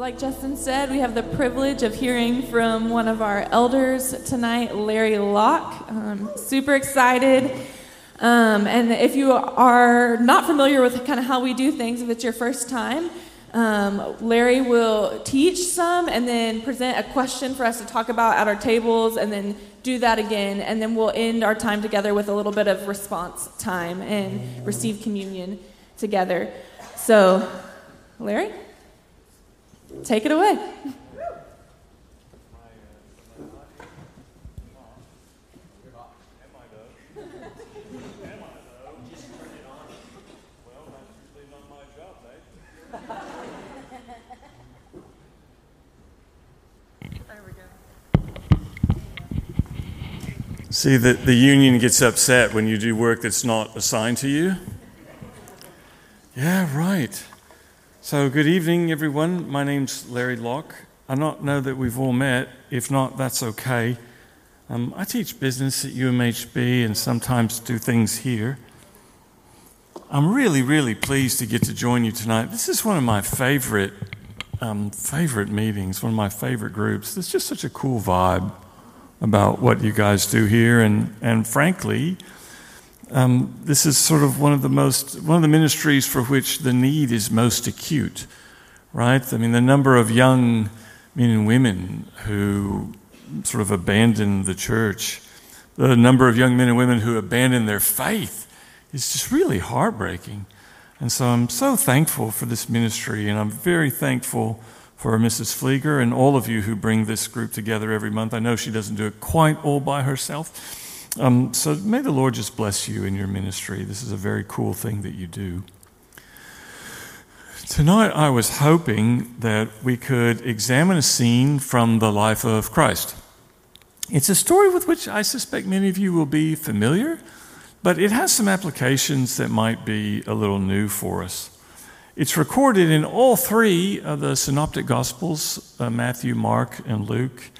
Like Justin said, we have the privilege of hearing from one of our elders tonight, Larry Locke. Um, super excited. Um, and if you are not familiar with kind of how we do things, if it's your first time, um, Larry will teach some and then present a question for us to talk about at our tables and then do that again. And then we'll end our time together with a little bit of response time and receive communion together. So, Larry, take it away. See, that the union gets upset when you do work that's not assigned to you. Yeah, right. So, good evening, everyone. My name's Larry Locke. I not know that we've all met. If not, that's okay. Um, I teach business at UMHB and sometimes do things here. I'm really, really pleased to get to join you tonight. This is one of my favorite, um, favorite meetings, one of my favorite groups. There's just such a cool vibe about what you guys do here, and and frankly, um, this is sort of one of the most one of the ministries for which the need is most acute, right? I mean, the number of young men and women who sort of abandon the church, the number of young men and women who abandon their faith, is just really heartbreaking. And so I'm so thankful for this ministry, and I'm very thankful for Mrs. Flieger and all of you who bring this group together every month. I know she doesn't do it quite all by herself. Um, so may the Lord just bless you in your ministry. This is a very cool thing that you do. Tonight, I was hoping that we could examine a scene from the life of Christ. It's a story with which I suspect many of you will be familiar, but it has some applications that might be a little new for us. It's recorded in all three of the synoptic gospels uh, Matthew, Mark, and Luke.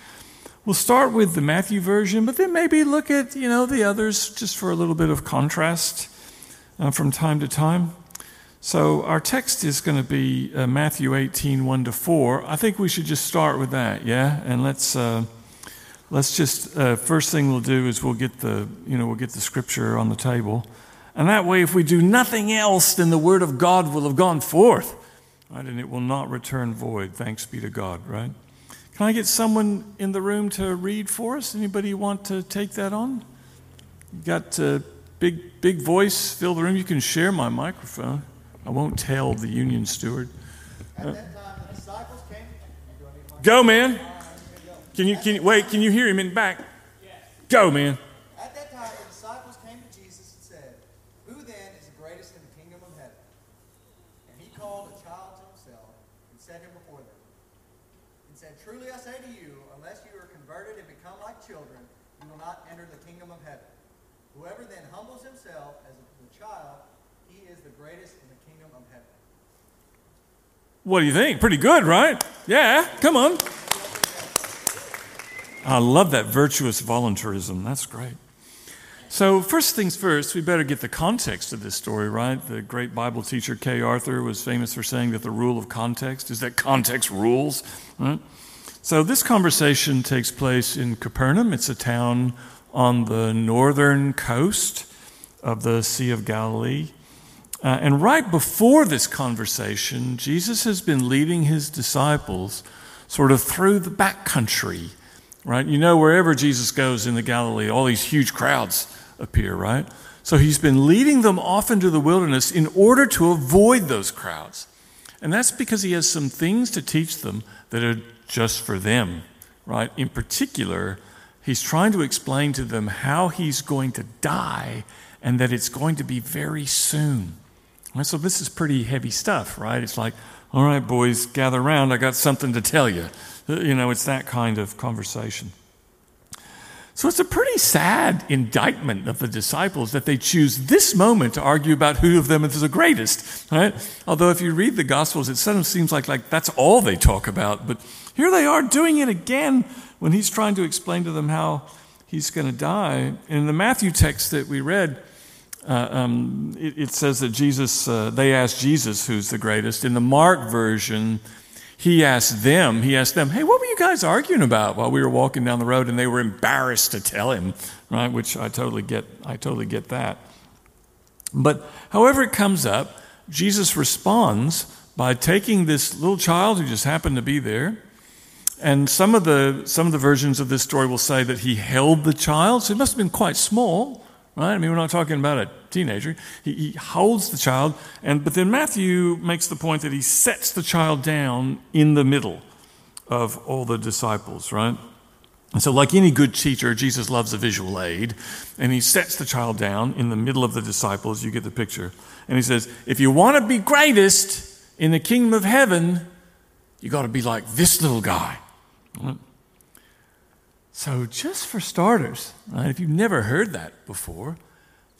We'll start with the Matthew version, but then maybe look at you know the others just for a little bit of contrast uh, from time to time. So our text is going to be uh, Matthew 18, 1 to 4. I think we should just start with that, yeah? And let's uh, let's just uh, first thing we'll do is we'll get the you know we'll get the scripture on the table, and that way, if we do nothing else, then the word of God will have gone forth, right? And it will not return void. Thanks be to God, right? Can I get someone in the room to read for us? Anybody want to take that on? You got a big, big voice, fill the room. You can share my microphone. I won't tell the union steward. Uh, go, man. Can you, can you, wait, can you hear him in back? Go, man. What do you think? Pretty good, right? Yeah, come on. I love that virtuous voluntarism. That's great. So, first things first, we better get the context of this story, right? The great Bible teacher Kay Arthur was famous for saying that the rule of context is that context rules, right? So, this conversation takes place in Capernaum. It's a town on the northern coast of the Sea of Galilee. Uh, and right before this conversation, Jesus has been leading his disciples sort of through the back country, right? You know, wherever Jesus goes in the Galilee, all these huge crowds appear, right? So he's been leading them off into the wilderness in order to avoid those crowds. And that's because he has some things to teach them that are just for them, right? In particular, he's trying to explain to them how he's going to die and that it's going to be very soon. Right, so this is pretty heavy stuff, right? It's like, all right, boys, gather around. I got something to tell you. Uh, you know, it's that kind of conversation. So it's a pretty sad indictment of the disciples that they choose this moment to argue about who of them is the greatest, right? Although if you read the Gospels, it sort of seems like, like that's all they talk about. But here they are doing it again when he's trying to explain to them how he's going to die. In the Matthew text that we read, uh, um, it, it, says that Jesus, uh, they asked Jesus who's the greatest. In the Mark version, he asked them, he asked them, hey, what were you guys arguing about while we were walking down the road? And they were embarrassed to tell him, right? Which I totally get, I totally get that. But however it comes up, Jesus responds by taking this little child who just happened to be there. And some of the, some of the versions of this story will say that he held the child, so he must have been quite small, right? I mean, we're not talking about a teenager. He, he holds the child, and, but then Matthew makes the point that he sets the child down in the middle of all the disciples, right? And so, like any good teacher, Jesus loves a visual aid, and he sets the child down in the middle of the disciples. You get the picture. And he says, If you want to be greatest in the kingdom of heaven, you got to be like this little guy. Right? So, just for starters, right, if you've never heard that before,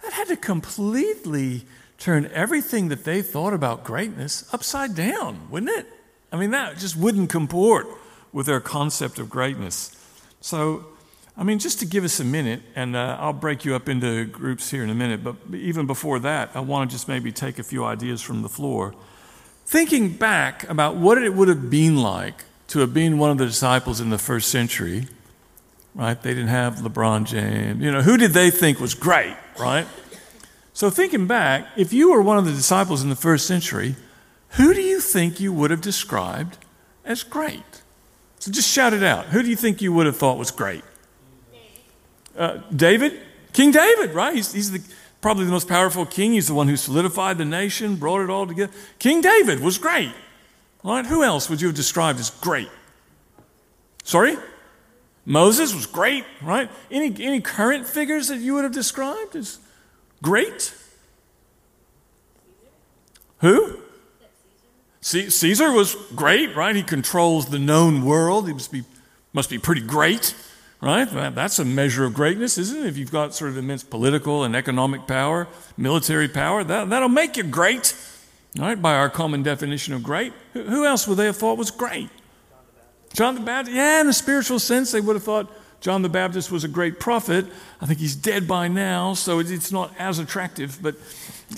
that had to completely turn everything that they thought about greatness upside down, wouldn't it? I mean, that just wouldn't comport with their concept of greatness. So, I mean, just to give us a minute, and uh, I'll break you up into groups here in a minute, but even before that, I want to just maybe take a few ideas from the floor. Thinking back about what it would have been like to have been one of the disciples in the first century, right? They didn't have LeBron James. You know, who did they think was great, right? So, thinking back, if you were one of the disciples in the first century, who do you think you would have described as great? So just shout it out. Who do you think you would have thought was great? Uh, David? King David, right? He's, he's the, probably the most powerful king. He's the one who solidified the nation, brought it all together. King David was great. Right? Who else would you have described as great? Sorry? Moses was great, right? Any, any current figures that you would have described as great? Who? Caesar was great, right? He controls the known world. He must be, must be pretty great, right? That's a measure of greatness, isn't it? If you've got sort of immense political and economic power, military power, that, that'll make you great, right? By our common definition of great. Who else would they have thought was great? John the Baptist. Yeah, in a spiritual sense, they would have thought John the Baptist was a great prophet. I think he's dead by now, so it's not as attractive, but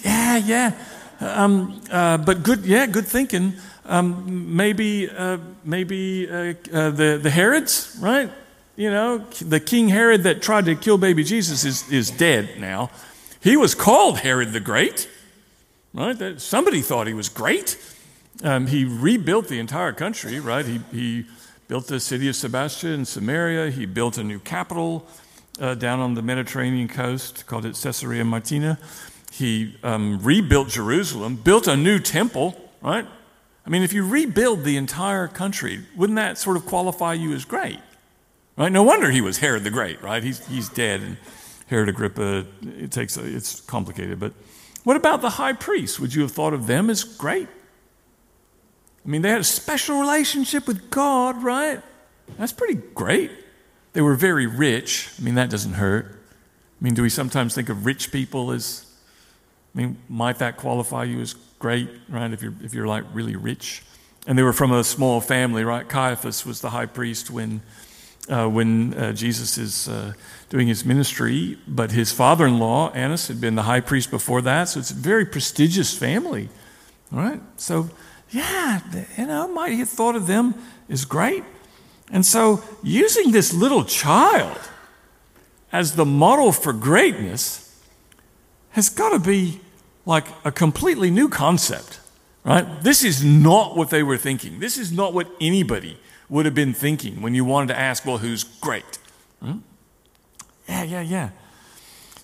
yeah, yeah. Um, uh, but good, yeah, good thinking. Um, maybe, uh, maybe uh, uh, the the Herods, right? You know, the King Herod that tried to kill baby Jesus is is dead now. He was called Herod the Great, right? That, somebody thought he was great. Um, he rebuilt the entire country, right? He he built the city of Sebastian in Samaria. He built a new capital uh, down on the Mediterranean coast, called it Caesarea Maritima. He um, rebuilt Jerusalem, built a new temple, right? I mean, if you rebuild the entire country, wouldn't that sort of qualify you as great? Right? No wonder he was Herod the Great, right? He's, he's dead, and Herod Agrippa, it takes a, it's complicated. But what about the high priests? Would you have thought of them as great? I mean, they had a special relationship with God, right? That's pretty great. They were very rich. I mean, that doesn't hurt. I mean, do we sometimes think of rich people as I mean, might that qualify you as great, right? If you're, if you're like really rich. And they were from a small family, right? Caiaphas was the high priest when, uh, when uh, Jesus is uh, doing his ministry, but his father in law, Annas, had been the high priest before that. So it's a very prestigious family, right? So, yeah, you know, might have thought of them as great. And so, using this little child as the model for greatness has got to be like a completely new concept, right? This is not what they were thinking. This is not what anybody would have been thinking when you wanted to ask, well, who's great? Hmm? Yeah, yeah, yeah.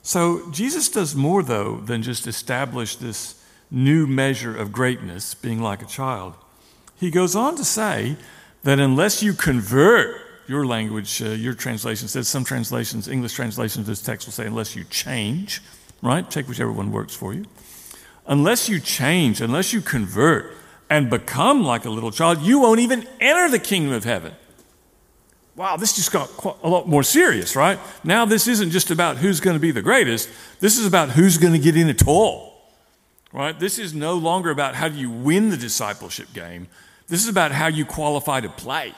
So Jesus does more, though, than just establish this new measure of greatness, being like a child. He goes on to say that unless you convert your language, uh, your translation says, some translations, English translations of this text will say, unless you change, right? Take whichever one works for you. Unless you change, unless you convert and become like a little child, you won't even enter the kingdom of heaven. Wow, this just got a lot more serious, right? Now, this isn't just about who's going to be the greatest. This is about who's going to get in at all, right? This is no longer about how do you win the discipleship game. This is about how you qualify to play,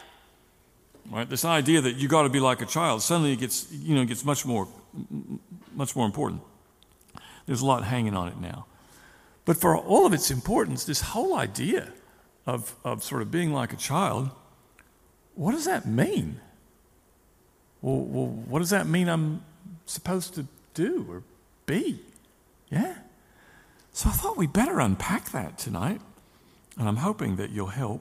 right? This idea that you got to be like a child suddenly it gets, you know, gets much more, much more important. There's a lot hanging on it now. But for all of its importance, this whole idea of, of sort of being like a child, what does that mean? Well, well, what does that mean I'm supposed to do or be? Yeah? So I thought we'd better unpack that tonight, and I'm hoping that you'll help.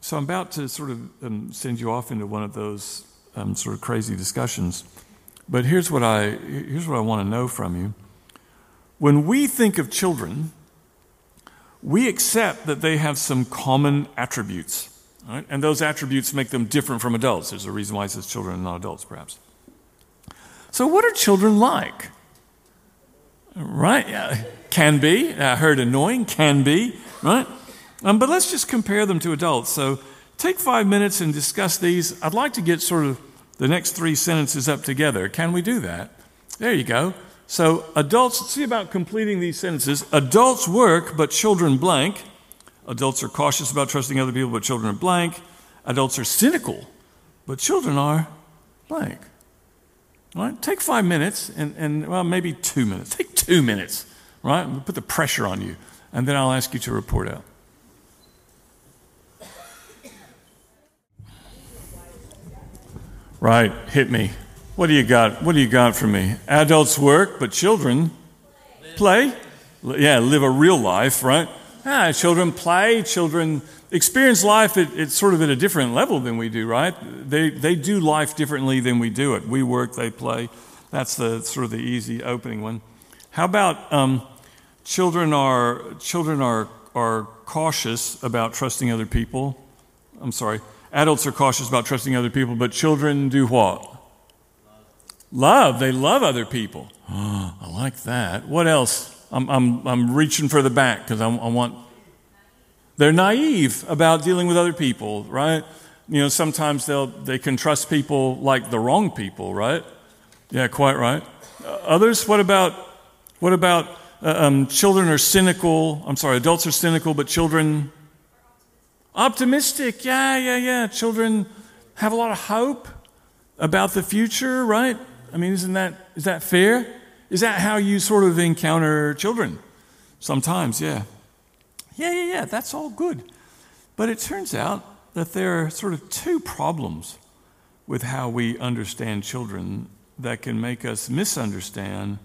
So I'm about to sort of um, send you off into one of those um, sort of crazy discussions. But here's what I here's what I want to know from you. When we think of children, we accept that they have some common attributes, right? and those attributes make them different from adults. There's a reason why it says children and not adults, perhaps. So, what are children like? Right? Yeah, can be. I heard annoying, can be, right? Um, but let's just compare them to adults. So, take five minutes and discuss these. I'd like to get sort of the next three sentences up together. Can we do that? There you go. So, adults, see about completing these sentences. Adults work, but children blank. Adults are cautious about trusting other people, but children are blank. Adults are cynical, but children are blank. Right? Take five minutes and, and, well, maybe two minutes. Take two minutes, right? We'll put the pressure on you, and then I'll ask you to report out. Right, hit me. What do you got? What do you got for me? Adults work, but children play. Yeah, live a real life, right? Ah, children play, children experience life at, it's sort of at a different level than we do, right? They, they do life differently than we do it. We work, they play. That's the sort of the easy opening one. How about um, children are children are are cautious about trusting other people? I'm sorry. Adults are cautious about trusting other people, but children do what? Love. They love other people. Oh, I like that. What else? I'm, I'm, I'm reaching for the back because I, I want. They're naive about dealing with other people, right? You know, sometimes they'll, they can trust people like the wrong people, right? Yeah, quite right. Uh, others, what about, what about uh, um, children are cynical? I'm sorry, adults are cynical, but children Optimistic, yeah, yeah, yeah. Children have a lot of hope about the future, right? I mean, isn't that is that fair? Is that how you sort of encounter children? Sometimes, yeah. Yeah, yeah, yeah, that's all good. But it turns out that there are sort of two problems with how we understand children that can make us misunderstand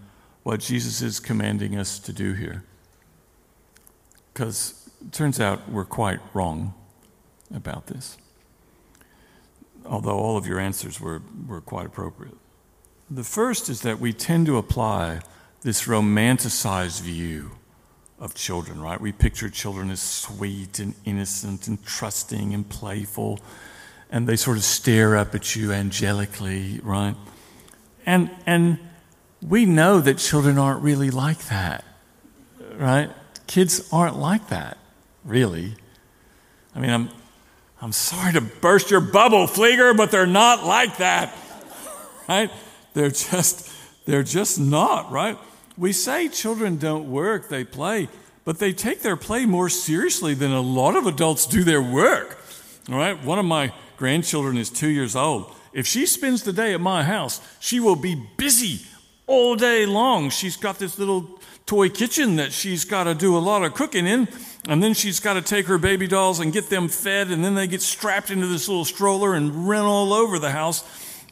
what Jesus is commanding us to do here. Because it turns out we're quite wrong about this, although all of your answers were, were quite appropriate. The first is that we tend to apply this romanticized view of children, right? We picture children as sweet and innocent and trusting and playful, and they sort of stare up at you angelically, right? And, and we know that children aren't really like that, right? Kids aren't like that, really. I mean, I'm, I'm sorry to burst your bubble, Flieger, but they're not like that. Right? They're just they're just not, right? We say children don't work, they play, but they take their play more seriously than a lot of adults do their work. All right? One of my grandchildren is 2 years old. If she spends the day at my house, she will be busy all day long. She's got this little toy kitchen that she's got to do a lot of cooking in. And then she's got to take her baby dolls and get them fed. And then they get strapped into this little stroller and run all over the house.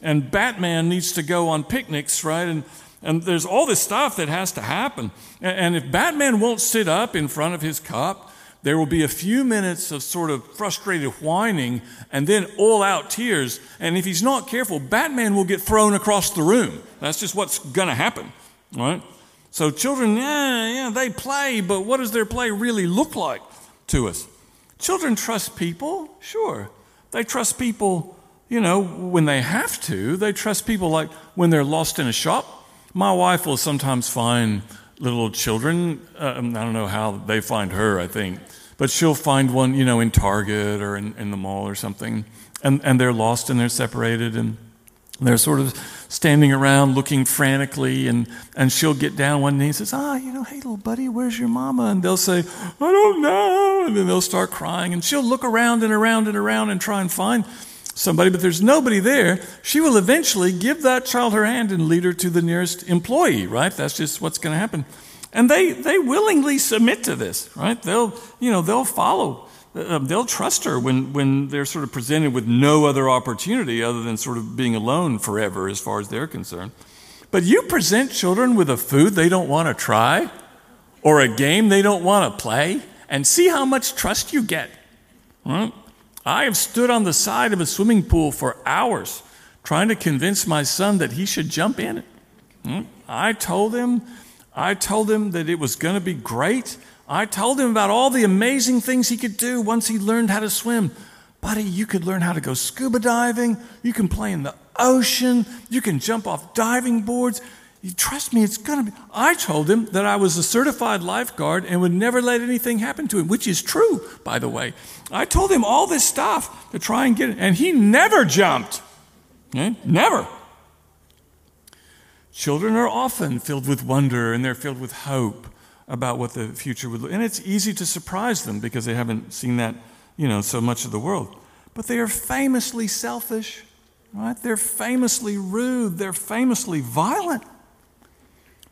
And Batman needs to go on picnics, right? And, and there's all this stuff that has to happen. And if Batman won't sit up in front of his cup, there will be a few minutes of sort of frustrated whining and then all out tears. And if he's not careful, Batman will get thrown across the room. That's just what's going to happen, right? So children, yeah, yeah, they play, but what does their play really look like to us? Children trust people, sure. They trust people, you know, when they have to. They trust people like when they're lost in a shop. My wife will sometimes find little children. Um, I don't know how they find her, I think. But she'll find one, you know, in Target or in, in the mall or something. And, and they're lost and they're separated. And they're sort of standing around looking frantically, and, and she'll get down one knee and says, Ah, you know, hey, little buddy, where's your mama? And they'll say, I don't know. And then they'll start crying, and she'll look around and around and around and try and find somebody, but there's nobody there. She will eventually give that child her hand and lead her to the nearest employee, right? That's just what's going to happen. And they, they willingly submit to this, right? They'll, you know, they'll follow. Uh, they'll trust her when, when they're sort of presented with no other opportunity other than sort of being alone forever as far as they're concerned. But you present children with a food they don't want to try or a game they don't want to play and see how much trust you get. Right? I have stood on the side of a swimming pool for hours trying to convince my son that he should jump in it. Hmm? I told him, I told him that it was going to be great. I told him about all the amazing things he could do once he learned how to swim. Buddy, you could learn how to go scuba diving. You can play in the ocean. You can jump off diving boards. Trust me, it's going to be. I told him that I was a certified lifeguard and would never let anything happen to him, which is true, by the way. I told him all this stuff to try and get it, and he never jumped. Okay? Never. Children are often filled with wonder and they're filled with hope about what the future would look. And it's easy to surprise them because they haven't seen that, you know, so much of the world. But they are famously selfish, right? They're famously rude. They're famously violent.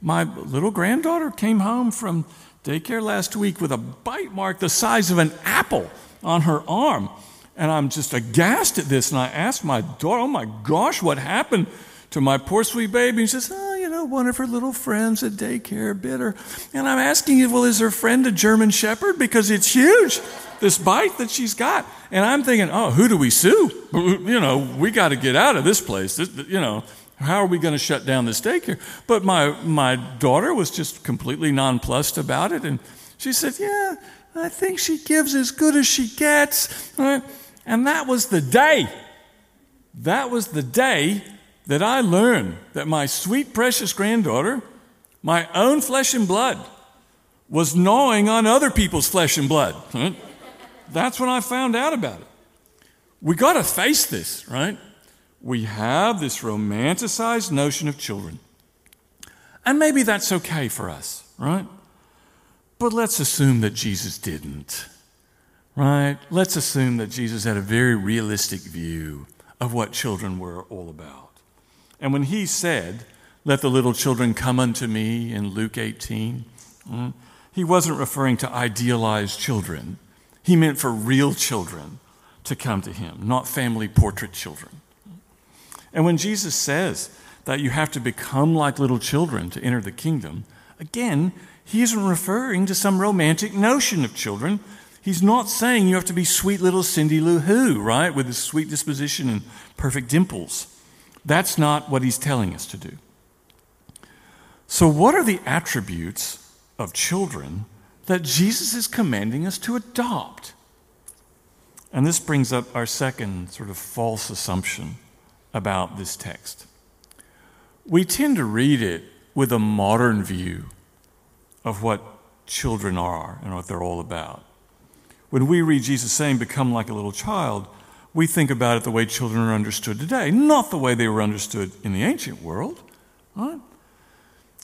My little granddaughter came home from daycare last week with a bite mark the size of an apple on her arm. And I'm just aghast at this. And I asked my daughter, oh my gosh, what happened to my poor sweet baby? And she says, oh, you know, one of her little friends at daycare bit her. And I'm asking you, well, is her friend a German Shepherd? Because it's huge, this bite that she's got. And I'm thinking, oh, who do we sue? You know, we got to get out of this place. You know, how are we going to shut down this daycare? But my, my daughter was just completely nonplussed about it. And she said, yeah, I think she gives as good as she gets. And that was the day. That was the day that I learned that my sweet, precious granddaughter, my own flesh and blood, was gnawing on other people's flesh and blood. That's when I found out about it. We got to face this, right? We have this romanticized notion of children. And maybe that's okay for us, right? But let's assume that Jesus didn't right? Let's assume that Jesus had a very realistic view of what children were all about. And when he said, Let the little children come unto me in Luke 18, hmm, he wasn't referring to idealized children. He meant for real children to come to him, not family portrait children. And when Jesus says that you have to become like little children to enter the kingdom, again, he isn't referring to some romantic notion of children He's not saying you have to be sweet little Cindy Lou Who, right, with a sweet disposition and perfect dimples. That's not what he's telling us to do. So, what are the attributes of children that Jesus is commanding us to adopt? And this brings up our second sort of false assumption about this text. We tend to read it with a modern view of what children are and what they're all about. When we read Jesus saying, Become like a little child, we think about it the way children are understood today, not the way they were understood in the ancient world. Right?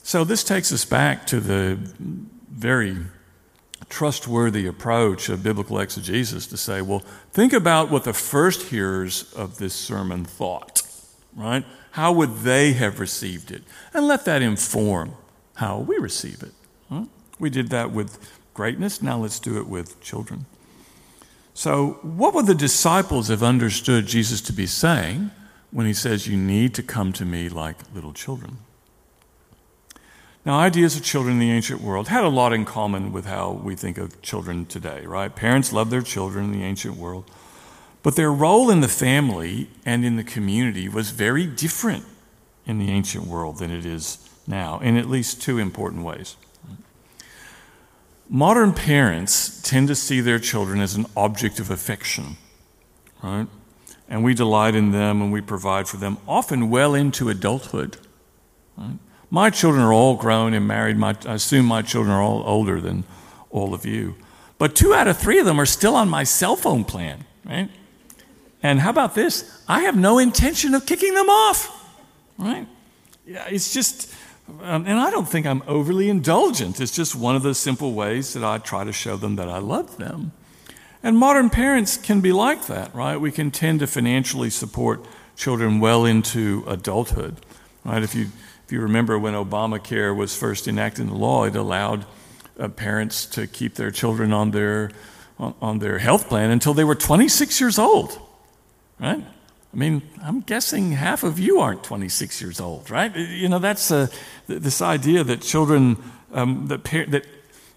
So this takes us back to the very trustworthy approach of biblical exegesis to say, well, think about what the first hearers of this sermon thought, right? How would they have received it? And let that inform how we receive it. Huh? We did that with greatness, now let's do it with children. So, what would the disciples have understood Jesus to be saying when he says, You need to come to me like little children? Now, ideas of children in the ancient world had a lot in common with how we think of children today, right? Parents love their children in the ancient world, but their role in the family and in the community was very different in the ancient world than it is now, in at least two important ways. Modern parents tend to see their children as an object of affection, right? And we delight in them and we provide for them, often well into adulthood. Right? My children are all grown and married. My, I assume my children are all older than all of you. But two out of three of them are still on my cell phone plan, right? And how about this? I have no intention of kicking them off, right? Yeah, it's just um, and I don't think I'm overly indulgent. It's just one of the simple ways that I try to show them that I love them. And modern parents can be like that, right? We can tend to financially support children well into adulthood, right? If you If you remember when Obamacare was first enacted into law, it allowed uh, parents to keep their children on their, on, on their health plan until they were 26 years old, right? I mean, I'm guessing half of you aren't 26 years old, right? You know, that's uh, this idea that children, um, that, par- that,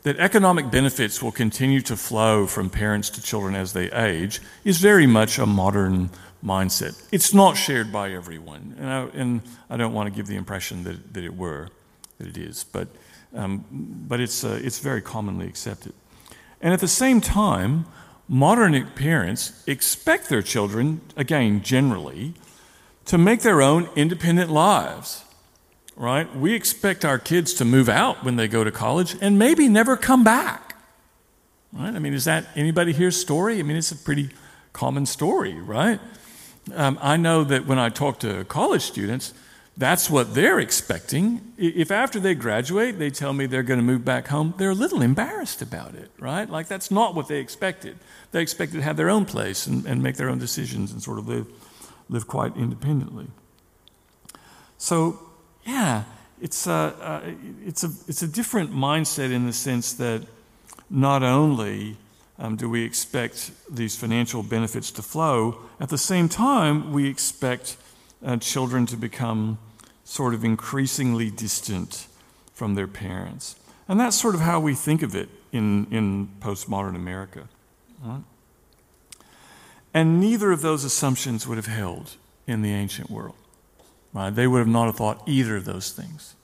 that economic benefits will continue to flow from parents to children as they age is very much a modern mindset. It's not shared by everyone, and I, and I don't want to give the impression that, that it were, that it is, but, um, but it's, uh, it's very commonly accepted. And at the same time, modern parents expect their children, again, generally, to make their own independent lives. Right? We expect our kids to move out when they go to college and maybe never come back. Right? I mean, is that anybody here's story? I mean, it's a pretty common story, right? Um, I know that when I talk to college students, that's what they're expecting. If after they graduate they tell me they're going to move back home, they're a little embarrassed about it, right? Like that's not what they expected. They expected to have their own place and, and make their own decisions and sort of live, live quite independently. So, yeah, it's a, uh, it's, a, it's a different mindset in the sense that not only um, do we expect these financial benefits to flow, at the same time, we expect uh, children to become sort of increasingly distant from their parents. And that's sort of how we think of it in, in postmodern America. Right? And neither of those assumptions would have held in the ancient world. Right? They would have not have thought either of those things.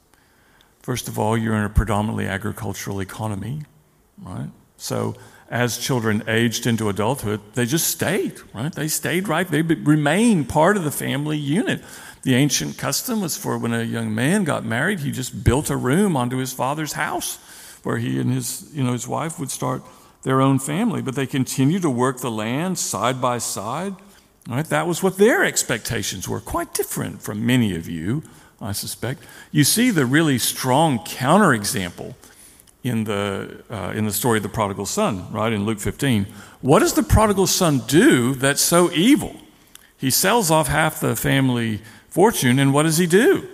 First of all, you're in a predominantly agricultural economy, right? So as children aged into adulthood, they just stayed, right? They stayed right. They remained part of the family unit. The ancient custom was for when a young man got married, he just built a room onto his father's house where he and his, you know, his wife would start their own family. But they continued to work the land side by side. Right? That was what their expectations were, quite different from many of you, I suspect. You see the really strong counterexample in the, uh, in the story of the prodigal son, right, in Luke 15. What does the prodigal son do that's so evil? He sells off half the family fortune, and what does he do?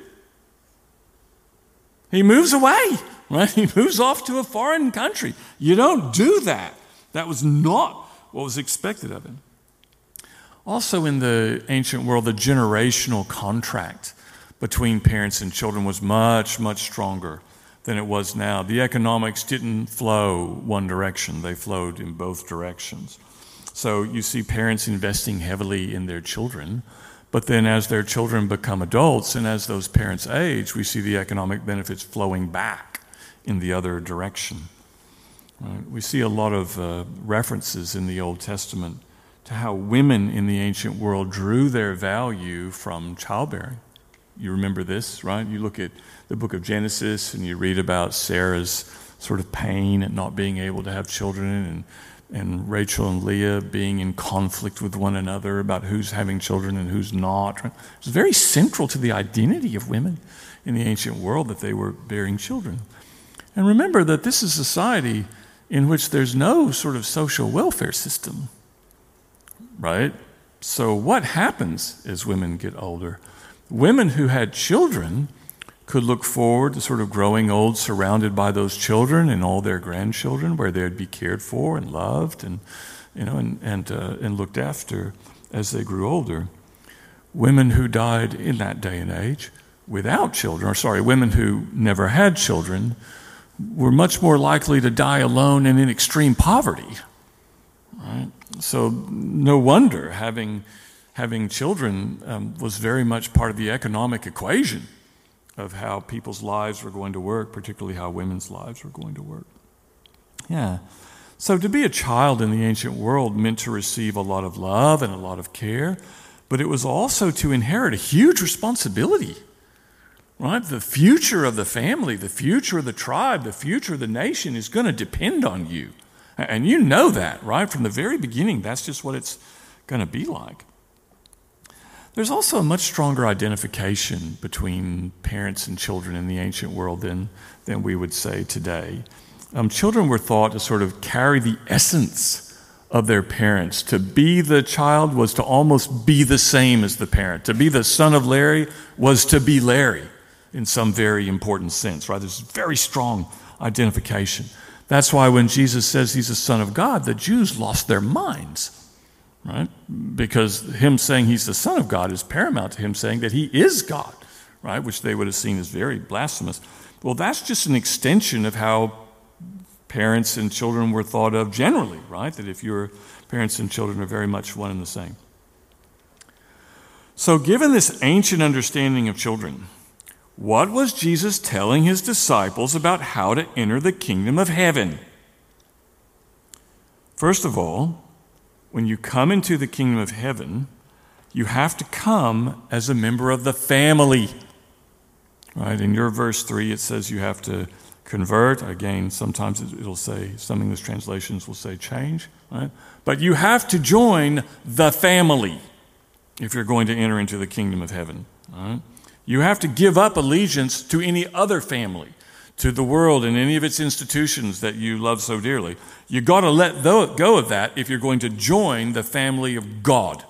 He moves away, right? He moves off to a foreign country. You don't do that. That was not what was expected of him. Also, in the ancient world, the generational contract between parents and children was much, much stronger than it was now. The economics didn't flow one direction, they flowed in both directions. So you see parents investing heavily in their children, but then as their children become adults and as those parents age, we see the economic benefits flowing back in the other direction. Right? We see a lot of uh, references in the Old Testament to how women in the ancient world drew their value from childbearing. You remember this, right? You look at the book of Genesis and you read about Sarah's sort of pain at not being able to have children and, and Rachel and Leah being in conflict with one another about who's having children and who's not. It's very central to the identity of women in the ancient world that they were bearing children. And remember that this is a society in which there's no sort of social welfare system, right? So, what happens as women get older? Women who had children could look forward to sort of growing old surrounded by those children and all their grandchildren where they'd be cared for and loved and you know and and, uh, and looked after as they grew older. Women who died in that day and age without children or sorry women who never had children were much more likely to die alone and in extreme poverty right? So no wonder having having children um, was very much part of the economic equation of how people's lives were going to work, particularly how women's lives were going to work. Yeah. So to be a child in the ancient world meant to receive a lot of love and a lot of care, but it was also to inherit a huge responsibility. Right? The future of the family, the future of the tribe, the future of the nation is going to depend on you. And you know that, right? From the very beginning, that's just what it's going to be like. There's also a much stronger identification between parents and children in the ancient world than, than we would say today. Um, children were thought to sort of carry the essence of their parents. To be the child was to almost be the same as the parent. To be the son of Larry was to be Larry. in some very important sense, right? There's very strong identification. That's why when Jesus says he's the Son of God, the Jews lost their minds, right? Because him saying he's the Son of God is paramount to him saying that he is God, right? Which they would have seen as very blasphemous. Well, that's just an extension of how parents and children were thought of generally, right? That if your parents and children are very much one and the same. So, given this ancient understanding of children, what was Jesus telling his disciples about how to enter the kingdom of heaven? First of all, when you come into the kingdom of heaven, you have to come as a member of the family. Right? In your verse 3, it says you have to convert. Again, sometimes it'll say, some English translations will say change. Right? But you have to join the family if you're going to enter into the kingdom of heaven. Right? You have to give up allegiance to any other family, to the world and any of its institutions that you love so dearly. You got to let go of that if you're going to join the family of God.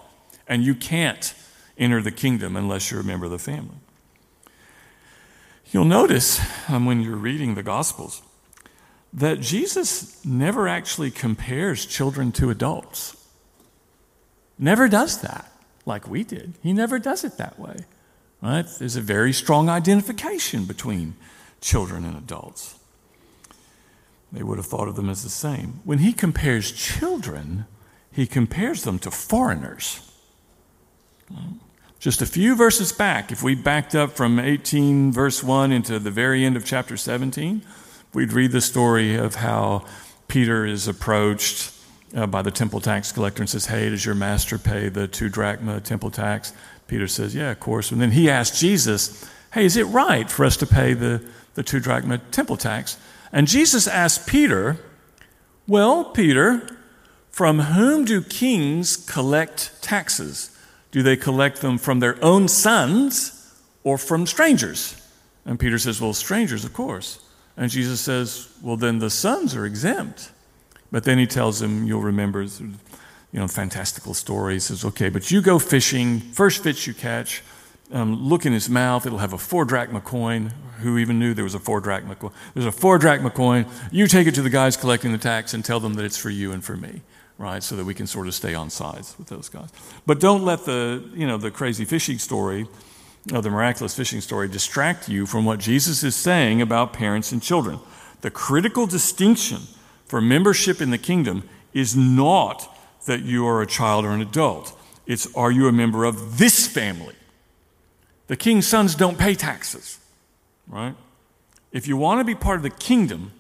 And you can't enter the kingdom unless you're a member of the family. You'll notice um, when you're reading the Gospels that Jesus never actually compares children to adults. Never does that like we did. He never does it that way. Right? There's a very strong identification between children and adults. They would have thought of them as the same. When he compares children, he compares them to foreigners. Just a few verses back, if we backed up from 18, verse 1 into the very end of chapter 17, we'd read the story of how Peter is approached uh, by the temple tax collector and says, Hey, does your master pay the two drachma temple tax? Peter says, Yeah, of course. And then he asks Jesus, Hey, is it right for us to pay the, the two drachma temple tax? And Jesus asked Peter, Well, Peter, from whom do kings collect taxes? Do they collect them from their own sons or from strangers? And Peter says, Well, strangers, of course. And Jesus says, Well, then the sons are exempt. But then he tells him, You'll remember you know, fantastical story. He says, okay, but you go fishing, first fish you catch, um, look in his mouth, it'll have a four drachma coin. Who even knew there was a four drachma coin? There's a four drachma coin. You take it to the guys collecting the tax and tell them that it's for you and for me, right? So that we can sort of stay on sides with those guys. But don't let the, you know, the crazy fishing story, or the miraculous fishing story, distract you from what Jesus is saying about parents and children. The critical distinction for membership in the kingdom is not that you are a child or an adult. It's are you a member of this family? The king's sons don't pay taxes, right? If you want to be part of the kingdom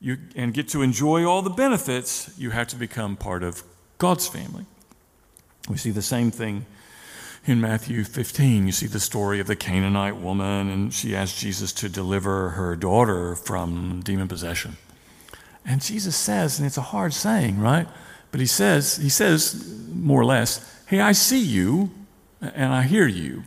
you, and get to enjoy all the benefits, you have to become part of God's family. We see the same thing in Matthew 15. You see the story of the Canaanite woman, and she asked Jesus to deliver her daughter from demon possession. And Jesus says, and it's a hard saying, right? But he says, he says more or less, Hey, I see you and I hear you.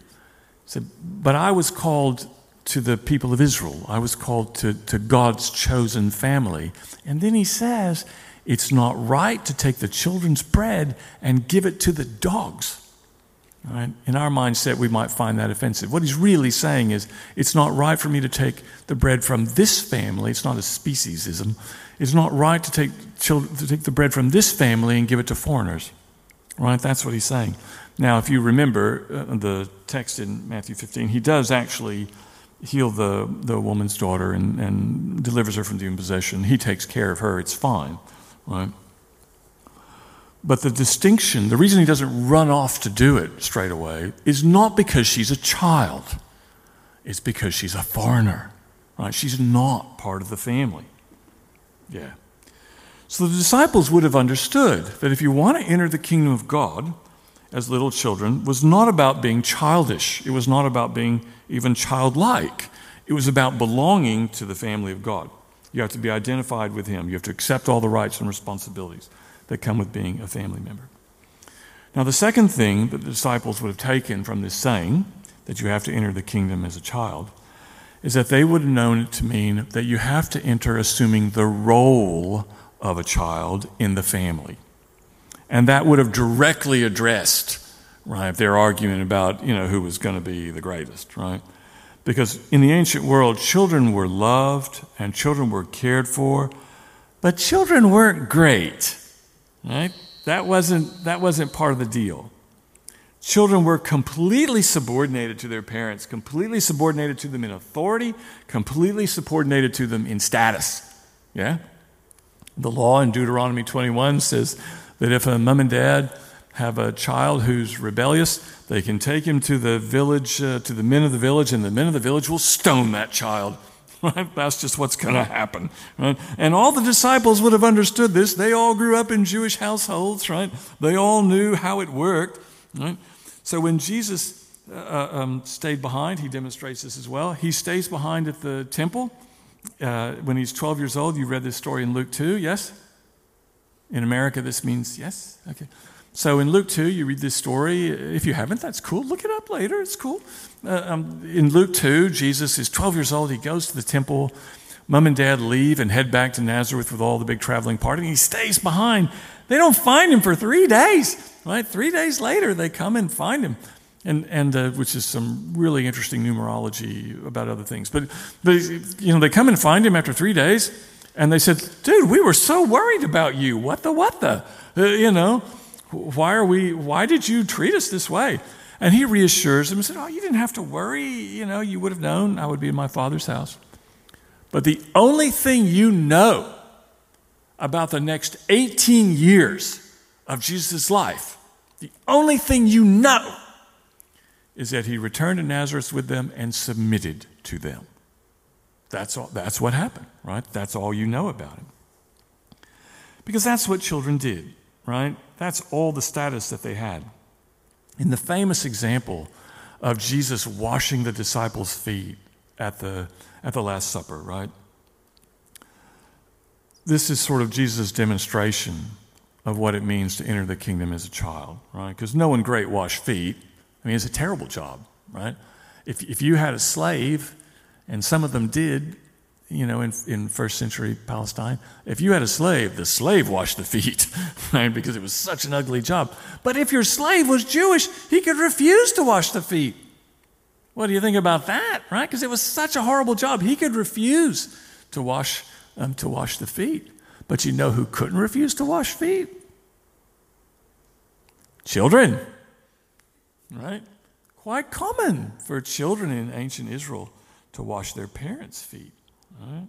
Said, But I was called to the people of Israel. I was called to, to God's chosen family. And then he says, It's not right to take the children's bread and give it to the dogs. Right? In our mindset, we might find that offensive. What he's really saying is, it's not right for me to take the bread from this family. It's not a speciesism. It's not right to take, children, to take the bread from this family and give it to foreigners. Right? That's what he's saying. Now, if you remember uh, the text in Matthew 15, he does actually heal the, the woman's daughter and, and delivers her from demon possession. He takes care of her. It's fine. Right? But the distinction, the reason he doesn't run off to do it straight away, is not because she's a child. It's because she's a foreigner. Right? She's not part of the family. Yeah. So the disciples would have understood that if you want to enter the kingdom of God as little children, was not about being childish. It was not about being even childlike. It was about belonging to the family of God. You have to be identified with Him. You have to accept all the rights and responsibilities that come with being a family member. Now, the second thing that the disciples would have taken from this saying, that you have to enter the kingdom as a child, is that they would have known it to mean that you have to enter assuming the role of a child in the family. And that would have directly addressed, right, their argument about, you know, who was going to be the greatest, right? Because in the ancient world, children were loved and children were cared for, but children weren't great, right? That wasn't, that wasn't part of the deal. Children were completely subordinated to their parents, completely subordinated to them in authority, completely subordinated to them in status. Yeah? The law in Deuteronomy 21 says that if a mom and dad have a child who's rebellious, they can take him to the village, uh, to the men of the village, and the men of the village will stone that child. Right? That's just what's going to happen. Right? And all the disciples would have understood this. They all grew up in Jewish households, right? They all knew how it worked, right? So when Jesus uh, uh um, stayed behind, he demonstrates this as well. He stays behind at the temple uh, when he's 12 years old. You read this story in Luke 2, yes? In America, this means yes? Okay. So in Luke 2, you read this story. If you haven't, that's cool. Look it up later. It's cool. Uh, um, in Luke 2, Jesus is 12 years old. He goes to the temple. Mom and dad leave and head back to Nazareth with all the big traveling party. And he stays behind. They don't find him for three days. Right? Three days later, they come and find him. And, and uh, which is some really interesting numerology about other things. But, but, you know, they come and find him after three days. And they said, dude, we were so worried about you. What the, what the? Uh, you know, why are we, why did you treat us this way? And he reassures them and said, Oh, you didn't have to worry. You know, you would have known I would be in my father's house. But the only thing you know about the next 18 years of Jesus' life, the only thing you know is that he returned to Nazareth with them and submitted to them. That's, all, that's what happened, right? That's all you know about him. Because that's what children did, right? That's all the status that they had. In the famous example of Jesus washing the disciples' feet at the, at the Last Supper, right? This is sort of Jesus' demonstration of what it means to enter the kingdom as a child, right? Because no one great washed feet. I mean, it's a terrible job, right? If, if you had a slave, and some of them did, you know, in, in first century Palestine, if you had a slave, the slave washed the feet, right? Because it was such an ugly job. But if your slave was Jewish, he could refuse to wash the feet. What do you think about that, right? Because it was such a horrible job. He could refuse to wash, um, to wash the feet. But you know who couldn't refuse to wash feet? Children, right? Quite common for children in ancient Israel to wash their parents' feet. Right?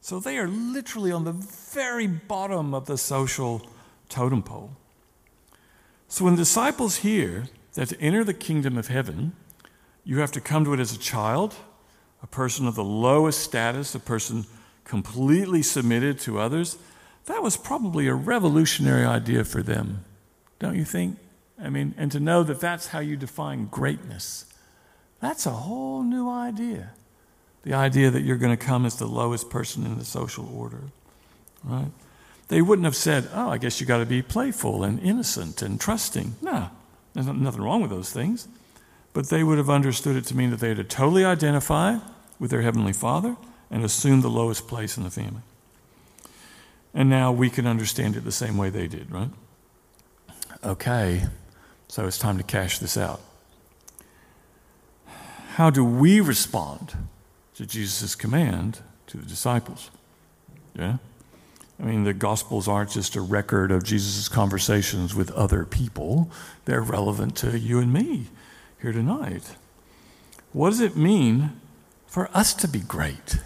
So they are literally on the very bottom of the social totem pole. So when disciples hear that to enter the kingdom of heaven, you have to come to it as a child, a person of the lowest status, a person completely submitted to others, that was probably a revolutionary idea for them, don't you think? I mean, and to know that that's how you define greatness, that's a whole new idea the idea that you're going to come as the lowest person in the social order, right? They wouldn't have said, oh, I guess you got to be playful and innocent and trusting. No, there's nothing wrong with those things. But they would have understood it to mean that they had to totally identify with their Heavenly Father and assume the lowest place in the family. And now we can understand it the same way they did, right? Okay, so it's time to cash this out. How do we respond to Jesus' command to the disciples. Yeah? I mean, the Gospels aren't just a record of Jesus' conversations with other people, they're relevant to you and me here tonight. What does it mean for us to be great?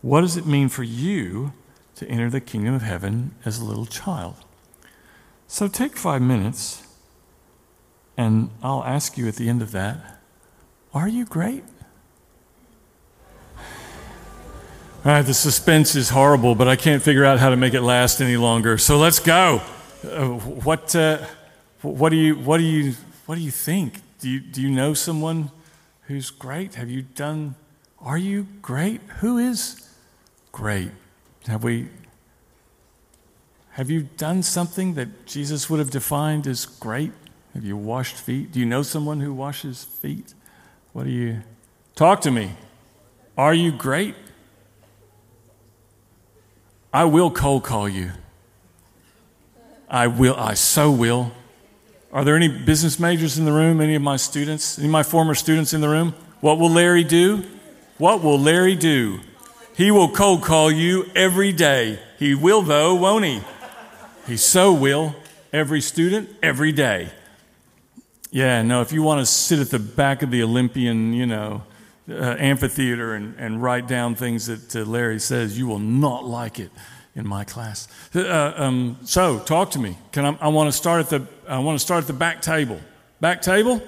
What does it mean for you to enter the kingdom of heaven as a little child? So take five minutes, and I'll ask you at the end of that are you great? All the suspense is horrible, but I can't figure out how to make it last any longer. So let's go. Uh, what, uh, what, do you, what, do you, what do you think? Do you, do you know someone who's great? Have you done, are you great? Who is great? Have we, have you done something that Jesus would have defined as great? Have you washed feet? Do you know someone who washes feet? What do you, talk to me. Are you great? I will cold call you. I will, I so will. Are there any business majors in the room? Any of my students? Any of my former students in the room? What will Larry do? What will Larry do? He will cold call you every day. He will, though, won't he? He so will. Every student, every day. Yeah, no, if you want to sit at the back of the Olympian, you know, uh, amphitheater and, and write down things that uh, Larry says, you will not like it in my class. Uh, um, so, talk to me. Can I, I want to start at the I want to start at the back table. Back table.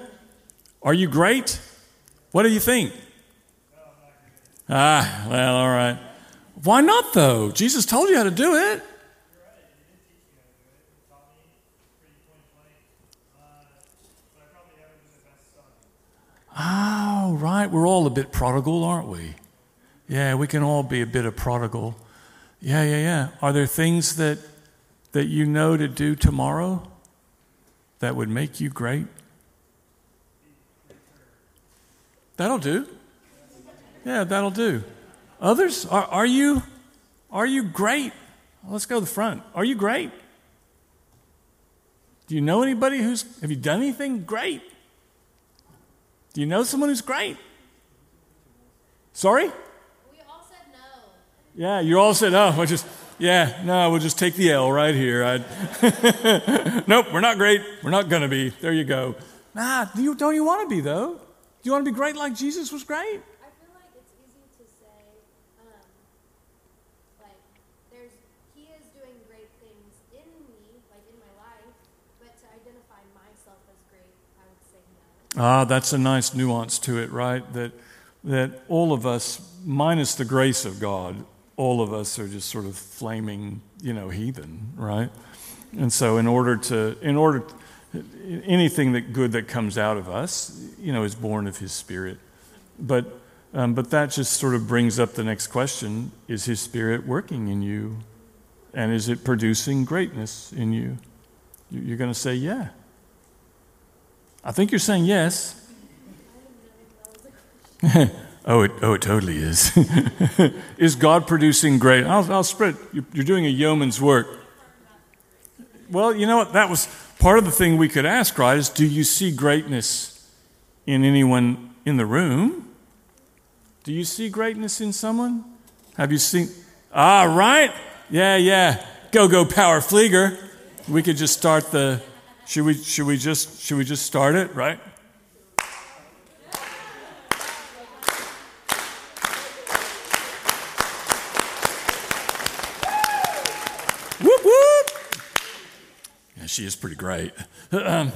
Are you great? What do you think? Ah, well, all right. Why not though? Jesus told you how to do it. Oh, right. We're all a bit prodigal, aren't we? Yeah, we can all be a bit of prodigal. Yeah, yeah, yeah. Are there things that that you know to do tomorrow that would make you great? That'll do. Yeah, that'll do. Others, are, are you are you great? Let's go to the front. Are you great? Do you know anybody who's have you done anything great? Do you know someone who's great? Sorry? We all said no. Yeah, you all said, oh, we'll just, yeah, no, we'll just take the L right here. I'd, nope, we're not great. We're not going to be. There you go. Nah, do you, don't you want to be, though? Do you want to be great like Jesus was great? I feel like it's easy to say, um, like, there's, he is doing great things in me, like in my life, but to identify myself as great, I would say no. Ah, that's a nice nuance to it, right? That, that all of us, minus the grace of God, all of us are just sort of flaming, you know, heathen, right? And so, in order to, in order, anything that good that comes out of us, you know, is born of His Spirit. But, um, but that just sort of brings up the next question: Is His Spirit working in you, and is it producing greatness in you? You- You're going to say, yeah. I think you're saying yes. oh, it, oh, it totally is. is God producing great? I'll, I'll spread. You're, you're doing a yeoman's work. Well, you know what? That was part of the thing we could ask, right? Is do you see greatness in anyone in the room? Do you see greatness in someone? Have you seen? Ah, right. Yeah, yeah. Go, go, Power Flieger. We could just start the. Should we? Should we just? Should we just start it? Right. Whoop whoop. Yeah, she is pretty great. Um,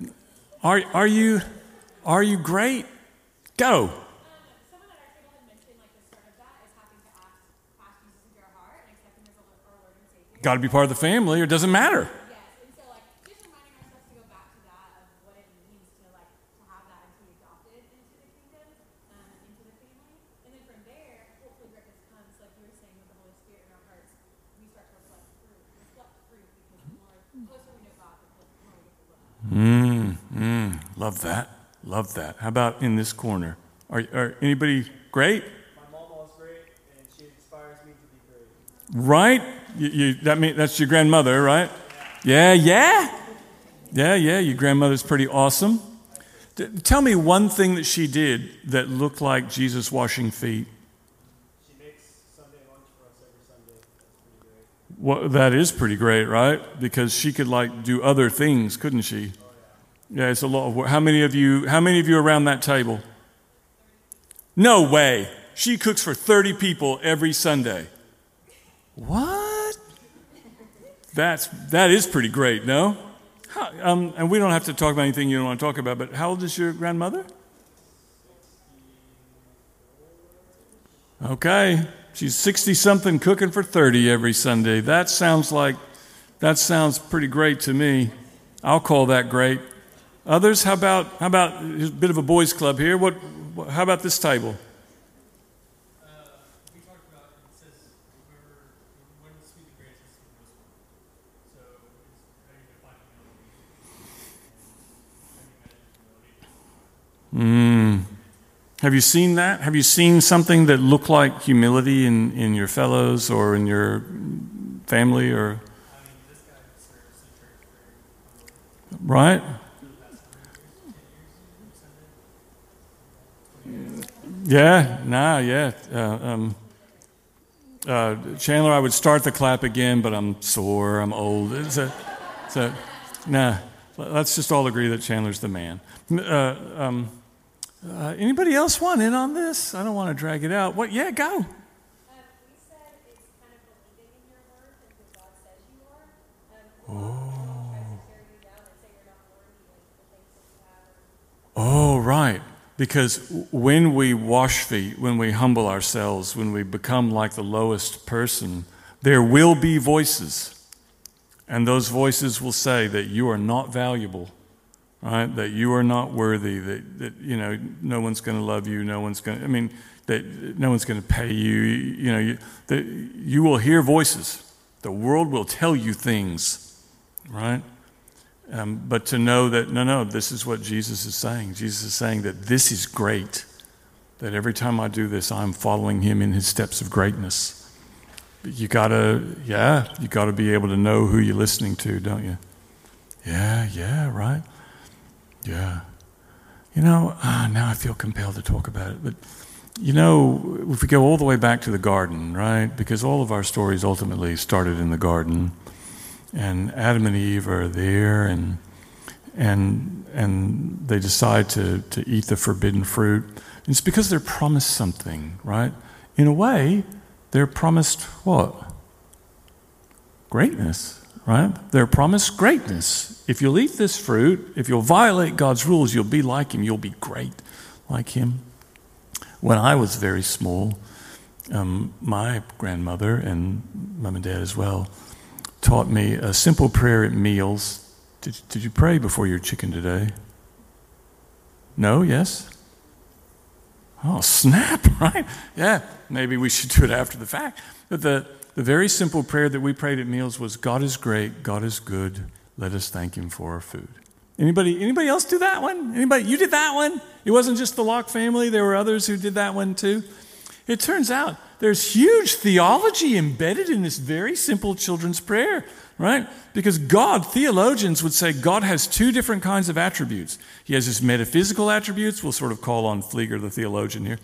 are are you are you great? Go. Got to be part of the family, or it doesn't matter. Yes, and so, like, just reminding ourselves to go back to that of what it means to, like, to have that and to be adopted into the kingdom, um, and into the family. And then from there, hopefully greatness comes, like you were saying, with the Holy Spirit in our hearts, we start to reflect fruit, reflect fruit because the more closer we know God, the closer the more we get to love. Mm, mm, love that. Love that. How about in this corner? Are, are anybody great? My mom was great, and she inspires me to be great. Right? You, you, that mean, that's your grandmother, right? Yeah, yeah. Yeah, yeah. Your grandmother's pretty awesome. D- tell me one thing that she did that looked like Jesus washing feet. She makes Sunday lunch for us every Sunday. That's pretty great. Well, that is pretty great, right? Because she could like do other things, couldn't she? Yeah, it's a lot of work. How many of you? How many of you around that table? No way. She cooks for thirty people every Sunday. What? That's that is pretty great, no? How, um, and we don't have to talk about anything you don't want to talk about. But how old is your grandmother? Okay, she's 60 something cooking for 30 every Sunday. That sounds like, that sounds pretty great to me. I'll call that great. Others, how about, how about a bit of a boys' club here? What, what how about this table? Mm. Have you seen that? Have you seen something that looked like humility in, in your fellows or in your family or I mean, right? the past 10 years, 10 years, Sunday. Yeah, nah, yeah. Uh, um, uh, Chandler, I would start the clap again, but I'm sore, I'm old. So, so nah, let's just all agree that Chandler's the man. Uh, um, uh, anybody else want in on this? I don't want to drag it out. What? Yeah, go. We said it's kind of believing in your word and who God says you are. Um, oh. tries to tear you down and say you're not worthy of the things that you have. Or, Oh, right. Because when we wash feet, when we humble ourselves, when we become like the lowest person, there will be voices. And those voices will say that you are not valuable, right? That you are not worthy, that, that you know, no one's going to love you, no one's going to, I mean, that no one's going to pay you. You know, you, that you will hear voices. The world will tell you things, right? Um, but to know that, no, no, this is what Jesus is saying. Jesus is saying that this is great, that every time I do this, I'm following him in his steps of greatness. You gotta, yeah, you gotta be able to know who you're listening to, don't you? Yeah, yeah, right? Yeah. You know, ah, now I feel compelled to talk about it, but you know, if we go all the way back to the garden, right? Because all of our stories ultimately started in the garden and Adam and Eve are there, and and and they decide to to eat the forbidden fruit. And it's because they're promised something, right? In a way, they're promised what? Greatness, right? They're promised greatness. If you'll eat this fruit, if you'll violate God's rules, you'll be like Him. You'll be great, like Him. When I was very small, um, my grandmother and mom and dad as well taught me a simple prayer at meals. Did, did you pray before your chicken today? No? Yes? Oh, snap, right? Yeah, maybe we should do it after the fact. But the, the very simple prayer that we prayed at meals was God is great, God is good, let us thank Him for our food. Anybody, anybody else do that one? Anybody? You did that one? It wasn't just the Locke family, there were others who did that one too. It turns out there's huge theology embedded in this very simple children's prayer, right? Because God, theologians would say God has two different kinds of attributes. He has his metaphysical attributes, we'll sort of call on Flieger, the theologian here,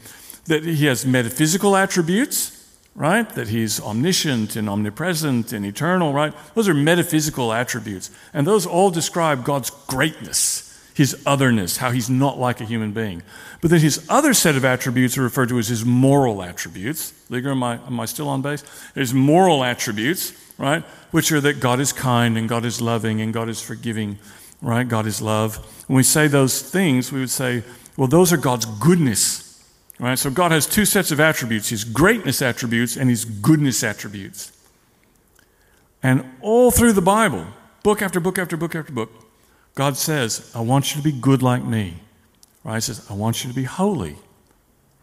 that he has metaphysical attributes, right? That he's omniscient and omnipresent and eternal, right? Those are metaphysical attributes. And those all describe God's greatness his otherness, how he's not like a human being. But then his other set of attributes are referred to as his moral attributes. Liger, am I, am I still on base? His moral attributes, right? Which are that God is kind and God is loving and God is forgiving, right? God is love. When we say those things, we would say, well, those are God's goodness, right? So God has two sets of attributes his greatness attributes and his goodness attributes. And all through the Bible, book after book after book after book, God says, I want you to be good like me. Right? He says, I want you to be holy.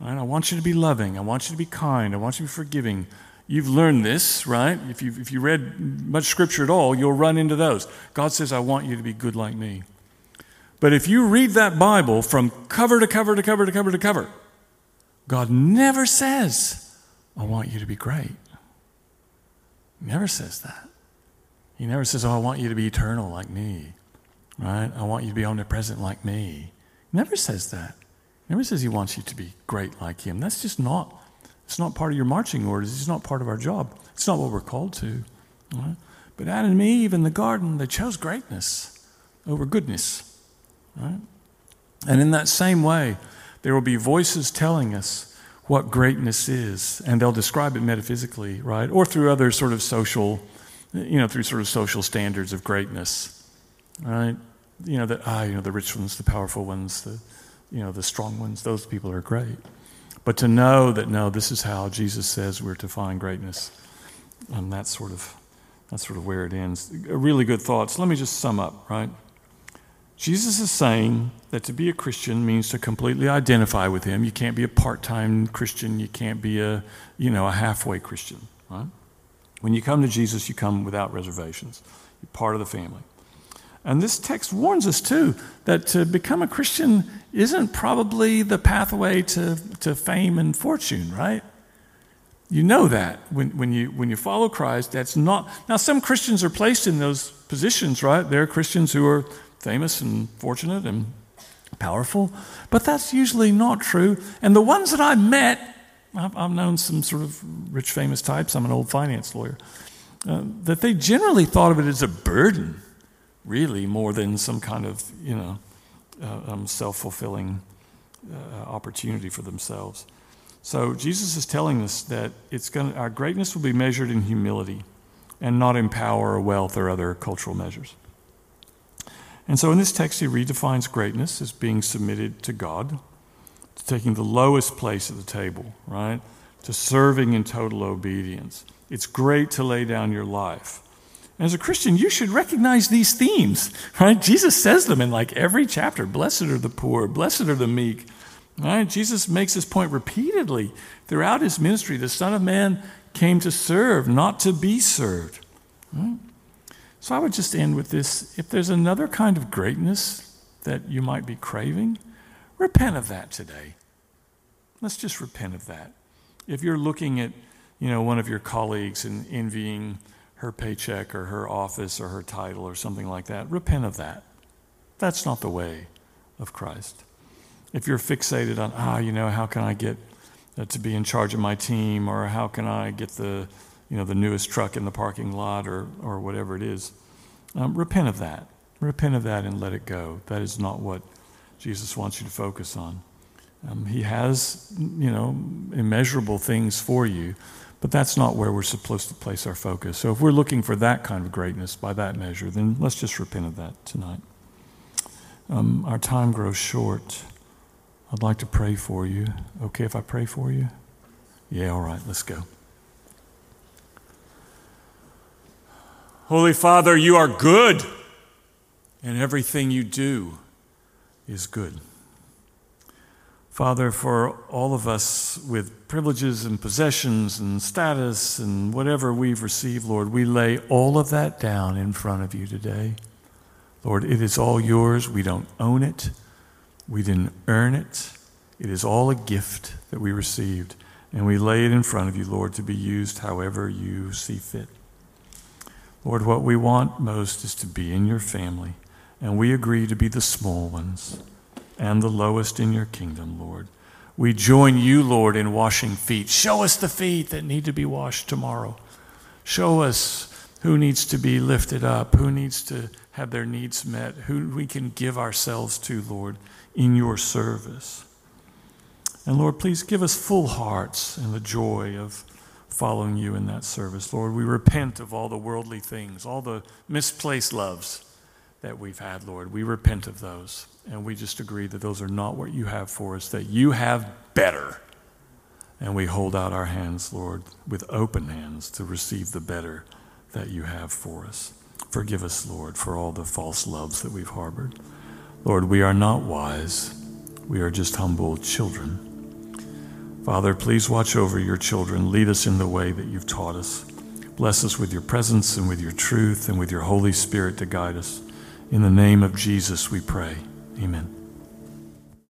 Right? I want you to be loving. I want you to be kind. I want you to be forgiving. You've learned this, right? If you, if you read much scripture at all, you'll run into those. God says, I want you to be good like me. But if you read that Bible from cover to cover to cover to cover to cover, God never says, I want you to be great. He never says that. He never says, Oh, I want you to be eternal like me right? I want you to be omnipresent like me. Never says that. Never says he wants you to be great like him. That's just not. It's not part of your marching orders. It's not part of our job. It's not what we're called to. Right? But Adam and Eve in the garden, they chose greatness over goodness. Right? And in that same way, there will be voices telling us what greatness is, and they'll describe it metaphysically, right? Or through other sort of social, you know, through sort of social standards of greatness right? You know, that, ah, you know, the rich ones, the powerful ones, the, you know, the strong ones, those people are great. But to know that, no, this is how Jesus says we're to find greatness, and that's sort of, that's sort of where it ends. A really good thoughts. Let me just sum up, right? Jesus is saying that to be a Christian means to completely identify with him. You can't be a part-time Christian. You can't be a, you know, a halfway Christian, right? When you come to Jesus, you come without reservations. You're part of the family. And this text warns us too that to become a Christian isn't probably the pathway to, to fame and fortune, right? You know that when, when, you, when you follow Christ, that's not. Now, some Christians are placed in those positions, right? There are Christians who are famous and fortunate and powerful, but that's usually not true. And the ones that I met, I've, I've known some sort of rich, famous types, I'm an old finance lawyer, uh, that they generally thought of it as a burden, really, more than some kind of, you know, uh, um, self fulfilling uh, opportunity for themselves. So Jesus is telling us that it's going our greatness will be measured in humility and not in power or wealth or other cultural measures. And so in this text, he redefines greatness as being submitted to God, to taking the lowest place at the table, right? To serving in total obedience. It's great to lay down your life. As a Christian, you should recognize these themes, right? Jesus says them in like every chapter. Blessed are the poor, blessed are the meek. Right? Jesus makes this point repeatedly throughout his ministry. The Son of Man came to serve, not to be served. Right? So I would just end with this. If there's another kind of greatness that you might be craving, repent of that today. Let's just repent of that. If you're looking at, you know, one of your colleagues and envying her paycheck or her office or her title or something like that, repent of that. That's not the way of Christ if you're fixated on, ah, you know, how can I get uh, to be in charge of my team, or how can I get the, you know, the newest truck in the parking lot, or, or whatever it is, um, repent of that. Repent of that and let it go. That is not what Jesus wants you to focus on. Um, he has, you know, immeasurable things for you, but that's not where we're supposed to place our focus. So if we're looking for that kind of greatness by that measure, then let's just repent of that tonight. Um, our time grows short. I'd like to pray for you. Okay if I pray for you? Yeah, all right, let's go. Holy Father, you are good, and everything you do is good. Father, for all of us with privileges and possessions and status and whatever we've received, Lord, we lay all of that down in front of you today. Lord, it is all yours. We don't own it. We didn't earn it. It is all a gift that we received, and we lay it in front of you, Lord, to be used however you see fit. Lord, what we want most is to be in your family, and we agree to be the small ones and the lowest in your kingdom, Lord. We join you, Lord, in washing feet. Show us the feet that need to be washed tomorrow. Show us who needs to be lifted up, who needs to have their needs met, who we can give ourselves to, Lord in your service. And Lord, please give us full hearts and the joy of following you in that service. Lord, we repent of all the worldly things, all the misplaced loves that we've had, Lord. We repent of those. And we just agree that those are not what you have for us, that you have better. And we hold out our hands, Lord, with open hands to receive the better that you have for us. Forgive us, Lord, for all the false loves that we've harbored. Lord, we are not wise. We are just humble children. Father, please watch over your children. Lead us in the way that you've taught us. Bless us with your presence and with your truth and with your Holy Spirit to guide us. In the name of Jesus, we pray. Amen.